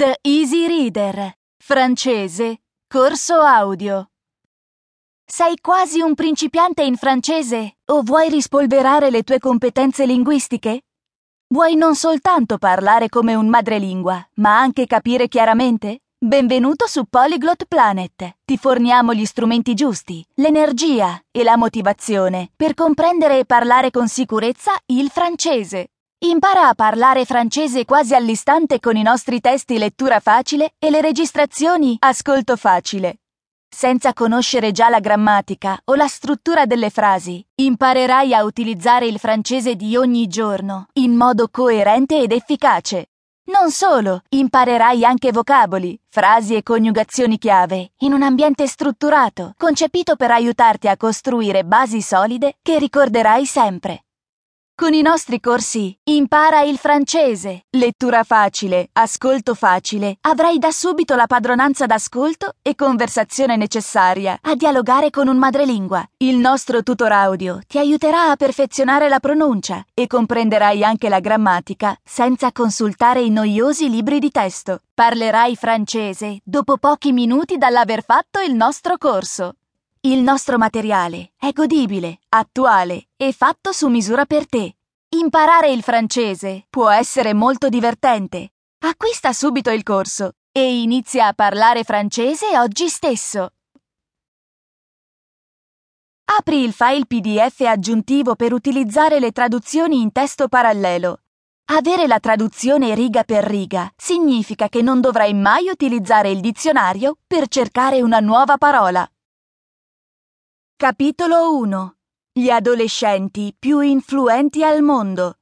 The Easy Reader. Francese. Corso audio. Sei quasi un principiante in francese o vuoi rispolverare le tue competenze linguistiche? Vuoi non soltanto parlare come un madrelingua, ma anche capire chiaramente? Benvenuto su Polyglot Planet. Ti forniamo gli strumenti giusti, l'energia e la motivazione per comprendere e parlare con sicurezza il francese. Impara a parlare francese quasi all'istante con i nostri testi lettura facile e le registrazioni ascolto facile. Senza conoscere già la grammatica o la struttura delle frasi, imparerai a utilizzare il francese di ogni giorno in modo coerente ed efficace. Non solo, imparerai anche vocaboli, frasi e coniugazioni chiave in un ambiente strutturato, concepito per aiutarti a costruire basi solide che ricorderai sempre. Con i nostri corsi impara il francese, lettura facile, ascolto facile, avrai da subito la padronanza d'ascolto e conversazione necessaria a dialogare con un madrelingua. Il nostro tutor audio ti aiuterà a perfezionare la pronuncia e comprenderai anche la grammatica senza consultare i noiosi libri di testo. Parlerai francese dopo pochi minuti dall'aver fatto il nostro corso. Il nostro materiale è godibile, attuale e fatto su misura per te. Imparare il francese può essere molto divertente. Acquista subito il corso e inizia a parlare francese oggi stesso. Apri il file PDF aggiuntivo per utilizzare le traduzioni in testo parallelo. Avere la traduzione riga per riga significa che non dovrai mai utilizzare il dizionario per cercare una nuova parola. Capitolo 1 Gli adolescenti più influenti al mondo